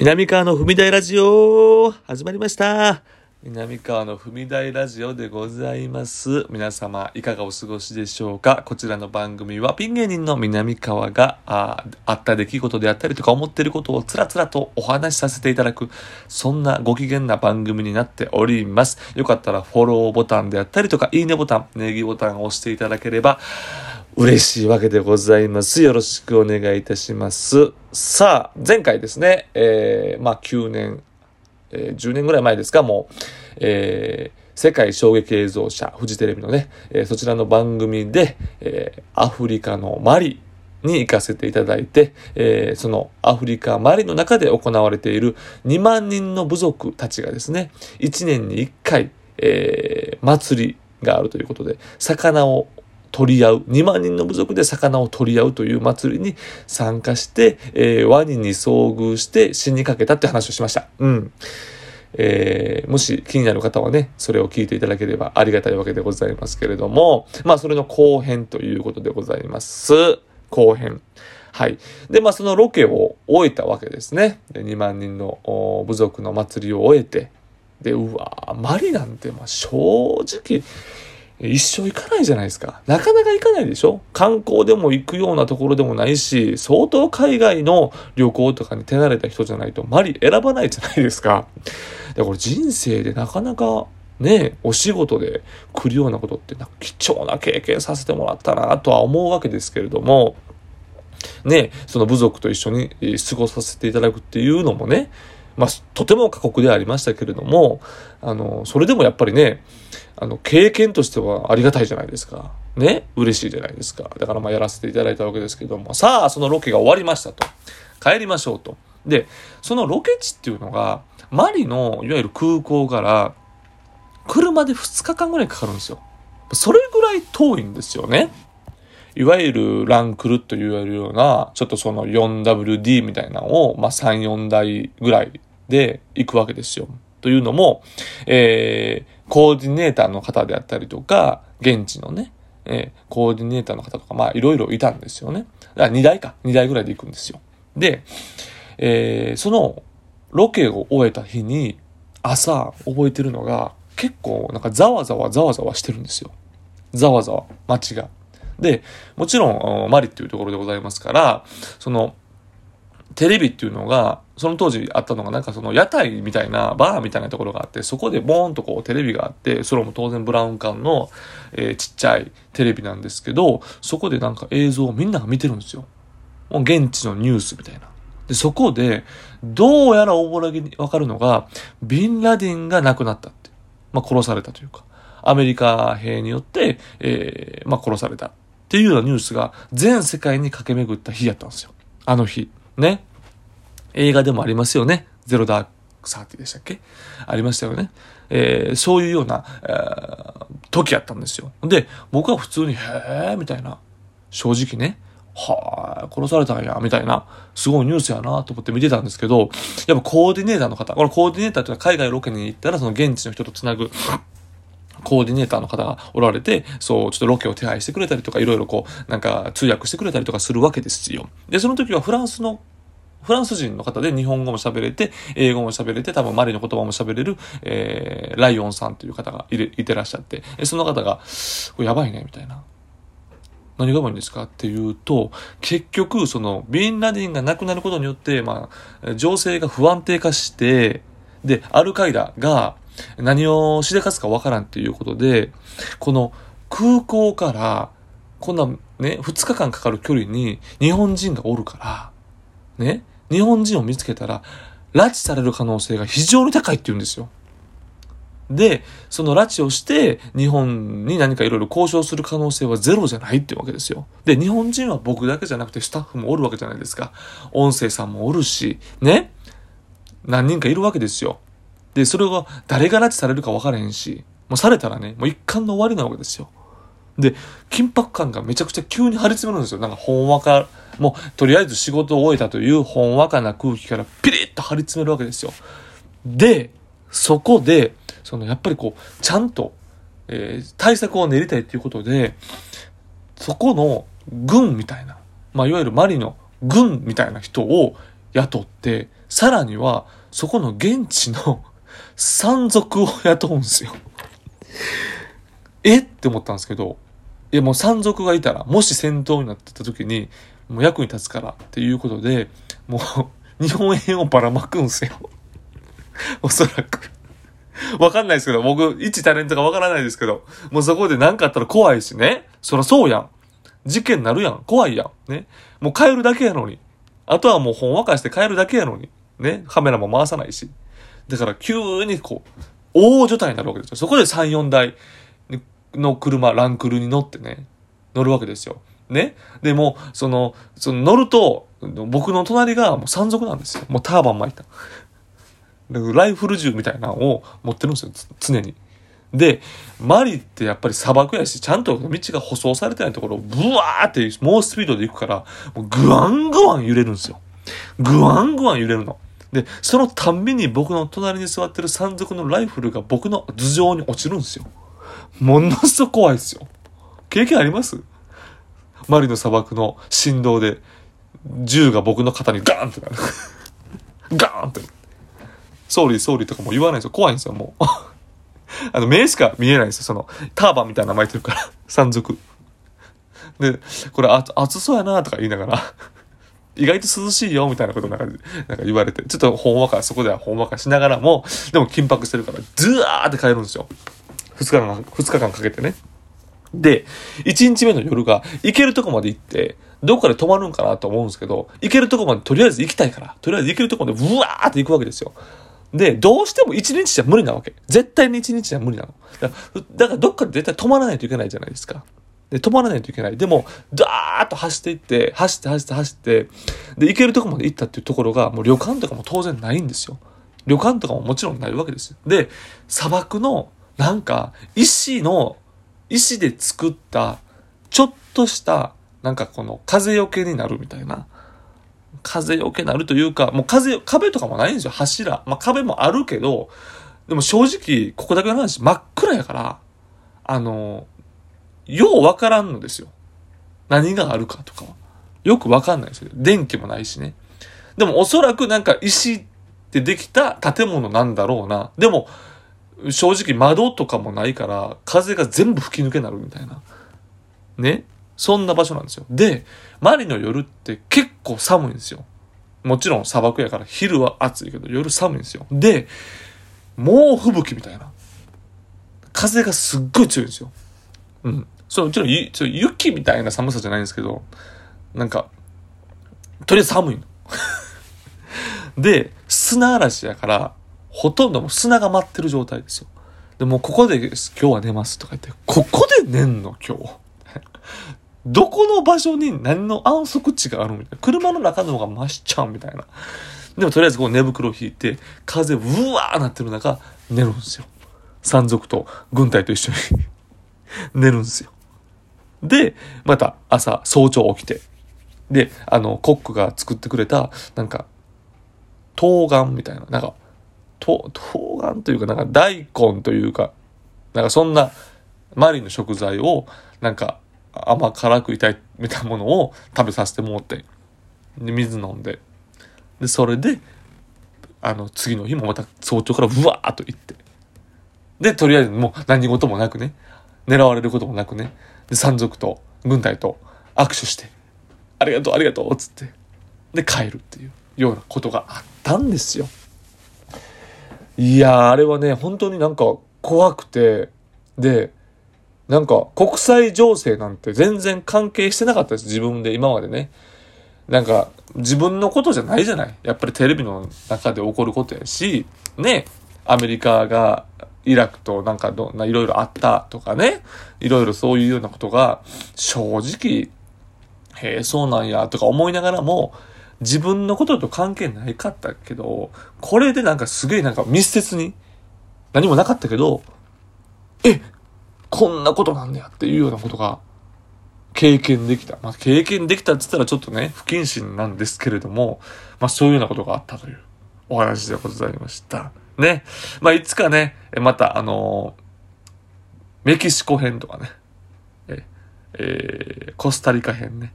南川の踏み台ラジオ。始まりました。南川の踏み台ラジオでございます。皆様いかがお過ごしでしょうか？こちらの番組はピン芸人の南川がああった出来事であったりとか思っていることをつらつらとお話しさせていただくそんなご機嫌な番組になっております。よかったらフォローボタンであったりとかいいねボタンネギボタンを押していただければ嬉しいわけでございます。よろしくお願いいたします。さあ、前回ですね、えー、まあ9年、えー、10年ぐらい前ですか、もう、えー、世界衝撃映像社、フジテレビのね、えー、そちらの番組で、えー、アフリカのマリに行かせていただいて、えー、そのアフリカマリの中で行われている2万人の部族たちがですね、1年に1回、えー、祭りがあるということで、魚を取り合う、2万人の部族で魚を取り合うという祭りに参加して、えー、ワニに遭遇して死にかけたって話をしました。うん。えー、もし気になる方はね、それを聞いていただければありがたいわけでございますけれども、まあそれの後編ということでございます。後編。はい。で、まあそのロケを終えたわけですね。で、2万人の部族の祭りを終えて、で、うわマリなんてまあ正直、一生行かないじゃないですか。なかなか行かないでしょ？観光でも行くようなところでもないし、相当海外の旅行とかに手慣れた人じゃないとマリ選ばないじゃないですか。だから人生でなかなかね、お仕事で来るようなことって貴重な経験させてもらったなとは思うわけですけれども、ね、その部族と一緒に過ごさせていただくっていうのもね、まあ、とても過酷ではありましたけれども、あの、それでもやっぱりね、あの、経験としてはありがたいじゃないですか。ね？嬉しいじゃないですか。だからまあやらせていただいたわけですけども、さあ、そのロケが終わりましたと。帰りましょうと。で、そのロケ地っていうのが、マリのいわゆる空港から、車で2日間ぐらいかかるんですよ。それぐらい遠いんですよね。いわゆるランクルと言われるような、ちょっとその 4WD みたいなのを、まあ3、4台ぐらいで行くわけですよ。というのも、えー、コーディネーターの方であったりとか、現地のね、えー、コーディネーターの方とか、まあ、いろいろいたんですよね。だから2台か、2台ぐらいで行くんですよ。で、えー、その、ロケを終えた日に、朝、覚えてるのが、結構、なんか、ざわざわざわざわしてるんですよ。ざわざわ、街が。で、もちろん、マリっていうところでございますから、その、テレビっていうのが、その当時あったのがなんかその屋台みたいなバーみたいなところがあって、そこでボーンとこうテレビがあって、それも当然ブラウン管の、えー、ちっちゃいテレビなんですけど、そこでなんか映像をみんなが見てるんですよ。もう現地のニュースみたいな。で、そこで、どうやら大ぼらげにわかるのが、ビンラディンが亡くなったって。まあ、殺されたというか、アメリカ兵によって、えー、まあ、殺されたっていうようなニュースが全世界に駆け巡った日やったんですよ。あの日。ね。映画でもありますよね。ゼロダークサーティでしたっけ？ありましたよね。えー、そういうような、えー、時やったんですよ。で、僕は普通に、へえ、みたいな。正直ね。はあ、殺されたんや、みたいな、すごいニュースやなと思って見てたんですけど、やっぱコーディネーターの方、このコーディネーターっていうのは海外ロケに行ったらその現地の人とつなぐ、コーディネーターの方がおられて、そう、ちょっとロケを手配してくれたりとか、いろいろこう、なんか通訳してくれたりとかするわけですよ。で、その時はフランスのフランス人の方で日本語も喋れて、英語も喋れて、多分マリの言葉も喋れる、えー、ライオンさんという方がいれいてらっしゃって、その方が、やばいね、みたいな。何が悪いんですかっていうと、結局、その、ビンラディンが亡くなることによって、まあ、情勢が不安定化して、で、アルカイダが何をしでかすかわからんっていうことで、この空港から、こんなね、2日間かかる距離に日本人がおるから、ね、日本人を見つけたら、拉致される可能性が非常に高いって言うんですよ。で、その拉致をして、日本に何かいろいろ交渉する可能性はゼロじゃないっていうわけですよ。で、日本人は僕だけじゃなくてスタッフもおるわけじゃないですか。音声さんもおるし、ね。何人かいるわけですよ。で、それが誰が拉致されるか分からへんし、もうされたらね、もう一貫の終わりなわけですよ。で、緊迫感がめちゃくちゃ急に張り詰めるんですよ。なんかほんわか、もうとりあえず仕事を終えたというほんわかな空気からピリッと張り詰めるわけですよ。で、そこで、そのやっぱりこう、ちゃんと、えー、対策を練りたいっていうことで、そこの軍みたいな、まあいわゆるマリの軍みたいな人を雇って、さらには、そこの現地の 山賊を雇うんですよ。え？って思ったんですけど、いやもう山賊がいたら、もし戦闘になってた時に、もう役に立つからっていうことで、もう日本円をばらまくんすよ。おそらく。わかんないですけど、僕、一タレントがわからないですけど、もうそこで何かあったら怖いしね。そらそうやん。事件なるやん。怖いやん。ね。もう帰るだけやのに。あとはもう本沸かして帰るだけやのに。ね。カメラも回さないし。だから急にこう、大所帯になるわけですよ。そこで3、4台の車、ランクルに乗ってね、乗るわけですよ。ね。でも、その、その乗ると、僕の隣がもう山賊なんですよ。もうターバン巻いた。ライフル銃みたいなのを持ってるんですよ、常に。で、マリってやっぱり砂漠やし、ちゃんと道が舗装されてないところをブワーって猛スピードで行くから、もうグワングワン揺れるんですよ。グワングワン揺れるの。で、そのたんびに僕の隣に座ってる山賊のライフルが僕の頭上に落ちるんですよ。ものすごく怖いですよ。経験あります？マリの砂漠の振動で、銃が僕の肩にガーンってなる。ガーンって。 Sorry、sorry とかも言わないんですよ。怖いんですよ、もう。あの、目しか見えないんですよ。その、ターバンみたいなの巻いてるから、山賊。で、これ、あ、暑そうやなとか言いながら、意外と涼しいよ、みたいなことなんか、なんか言われて、ちょっとほんわか、そこではほんわかしながらも、でも緊迫してるから、ズワーって帰るんですよ。二日間、二日間かけてね。で、一日目の夜が、行けるとこまで行って、どこかで泊まるんかなと思うんですけど、行けるとこまでとりあえず行きたいから、とりあえず行けるとこまで、うわーって行くわけですよ。で、どうしても一日じゃ無理なわけ。絶対に一日じゃ無理なの。だから、だからどっかで絶対止まらないといけないじゃないですか。で、止まらないといけない。でも、ダーッと走っていって、走って走って走って、で、行けるとこまで行ったっていうところが、もう旅館とかも当然ないんですよ。旅館とかももちろんないわけですよ。で、砂漠の、なんか、石の、石で作った、ちょっとした、なんかこの風よけになるみたいな。風よけになるというか、もう風、壁とかもないんですよ、柱。まあ壁もあるけど、でも正直、ここだけの話、真っ暗やから、あの、ようわからんのですよ。何があるかとかは。よくわかんないですよ。電気もないしね。でもおそらくなんか石でできた建物なんだろうな。でも、正直窓とかもないから、風が全部吹き抜けになるみたいな。ね？そんな場所なんですよ。で、マリの夜って結構寒いんですよ。もちろん砂漠やから昼は暑いけど夜寒いんですよ。で、猛吹雪みたいな。風がすっごい強いんですよ。うん。そう、もちろん雪みたいな寒さじゃないんですけど、なんか、とりあえず寒いの。で、砂嵐やから、ほとんども砂が舞ってる状態ですよ。で、もうここで今日は寝ますとか言って、ここで寝んの？今日。どこの場所に何の安息地があるみたいな。車の中の方が増しちゃうみたいな。でもとりあえずこう寝袋を引いて、風うわーなってる中、寝るんですよ。山賊と軍隊と一緒に 寝るんですよ。で、また朝、早朝起きて。で、あの、コックが作ってくれた、なんか、冬瓜みたいな、なんか、と冬瓜というか、なんか大根というか、なんかそんなマリの食材を、なんか甘辛く炒めたものを食べさせてもらって、で、水飲んで、で、それで、あの、次の日もまた早朝からうわーっと行って、で、とりあえずもう何事もなくね、狙われることもなくね、で、山賊と軍隊と握手して、ありがとう、ありがとう、つって、で、帰るっていうようなことがあったんですよ。いやー、あれはね、本当になんか怖くて、で、なんか国際情勢なんて全然関係してなかったです、自分で今までね。なんか自分のことじゃないじゃない。やっぱりテレビの中で起こることやし、ね、アメリカがイラクとなんかどないろいろあったとかね、いろいろそういうようなことが正直、へえ、そうなんやとか思いながらも、自分のことと関係ないかったけど、これでなんかすげえなんか密接に、何もなかったけど、え、こんなことなんだよっていうようなことが経験できた。まあ経験できたって言ったらちょっとね、不謹慎なんですけれども、まあそういうようなことがあったというお話でございました。ね。まあいつかね、またあのメキシコ編とかね、え、えーコスタリカ編ね、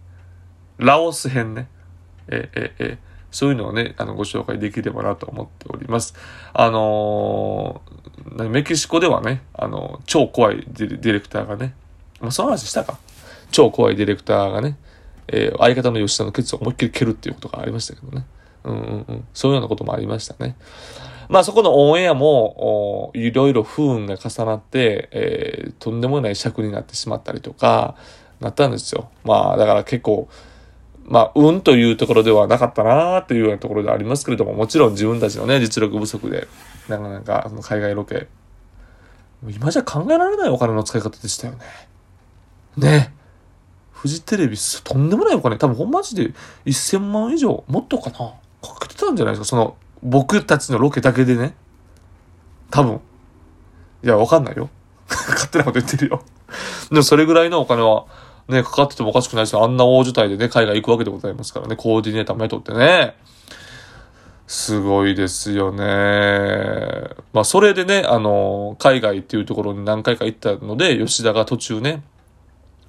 ラオス編ね、えええそういうのをね、あの、ご紹介できればなと思っております。あのー、メキシコではね、あの、超怖いディレクターがね、まあ、その話したか。超怖いディレクターがね、えー、相方の吉田のケツを思いっきり蹴るっていうことがありましたけどね。うんうんうん。そういうようなこともありましたね。まあそこのオンエアも、いろいろ不運が重なって、えー、とんでもない尺になってしまったりとか、なったんですよ。まあだから結構、まあ、運というところではなかったなーっていうようなところでありますけれども、もちろん自分たちのね、実力不足で、なかなか、その海外ロケ、今じゃ考えられないお金の使い方でしたよね。ね。フジテレビ、とんでもないお金、多分ほんまじで1000万以上、もっとかなかけてたんじゃないですかその、僕たちのロケだけでね。多分。いや、わかんないよ。勝手なこと言ってるよ。でもそれぐらいのお金は、ね、かかっててもおかしくないですよ。あんな大所帯でね、海外行くわけでございますからね、コーディネーターも雇ってね。すごいですよね。まあ、それでね、あの、海外っていうところに何回か行ったので、吉田が途中ね、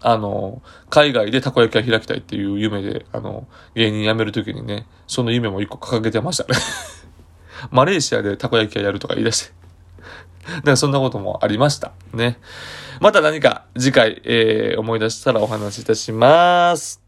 あの、海外でたこ焼き屋開きたいっていう夢で、あの、芸人辞めるときにね、その夢も一個掲げてましたね マレーシアでたこ焼き屋やるとか言い出して。だかそんなこともありました。ね。また何か次回、えー、思い出したらお話しいたします。